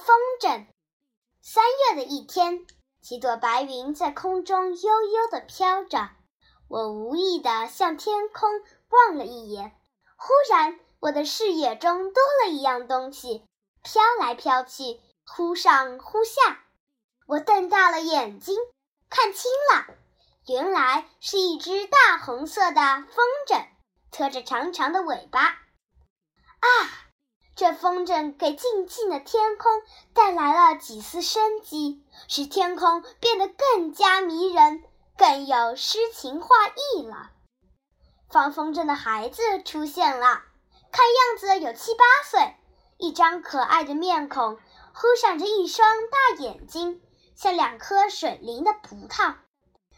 风筝。三月的一天，几朵白云在空中悠悠地飘着。我无意地向天空望了一眼，忽然，我的视野中多了一样东西，飘来飘去，忽上忽下。我瞪大了眼睛，看清了，原来是一只大红色的风筝，拖着长长的尾巴。啊！这风筝给静静的天空带来了几丝生机，使天空变得更加迷人，更有诗情画意了。放风筝的孩子出现了，看样子有七八岁，一张可爱的面孔，忽闪着一双大眼睛，像两颗水灵的葡萄，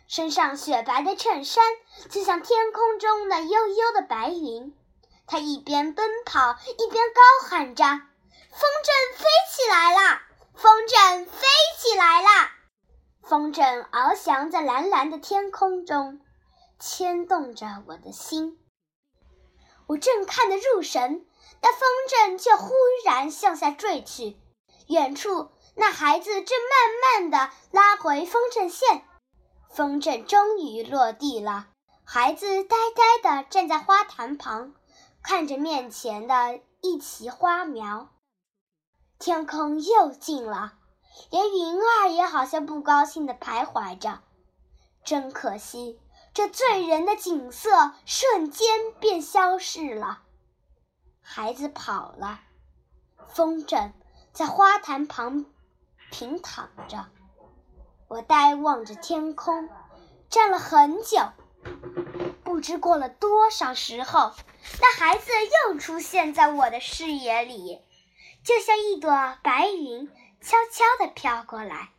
身上雪白的衬衫就像天空中那悠悠的白云。他一边奔跑，一边高喊着：“风筝飞起来啦！风筝飞起来啦！”风筝翱翔在蓝蓝的天空中，牵动着我的心。我正看得入神，那风筝却忽然向下坠去。远处，那孩子正慢慢地拉回风筝线。风筝终于落地了，孩子呆呆地站在花坛旁。看着面前的一齐花苗，天空又静了，连云儿也好像不高兴地徘徊着。真可惜，这醉人的景色瞬间便消逝了。孩子跑了，风筝在花坛旁平躺着。我呆望着天空，站了很久。不知过了多少时候，那孩子又出现在我的视野里，就像一朵白云悄悄地飘过来。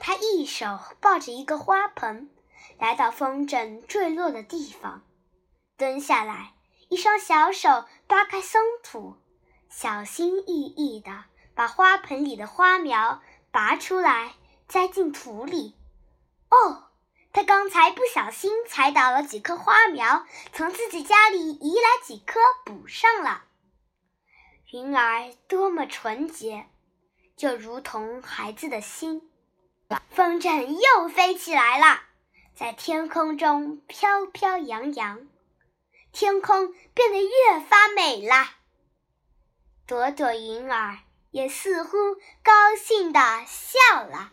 他一手抱着一个花盆，来到风筝坠落的地方，蹲下来，一双小手扒开松土，小心翼翼地把花盆里的花苗拔出来，栽进土里。哦。他刚才不小心踩倒了几棵花苗，从自己家里移来几棵补上了。云儿多么纯洁，就如同孩子的心。风筝又飞起来了，在天空中飘飘扬扬，天空变得越发美了。朵朵云儿也似乎高兴地笑了。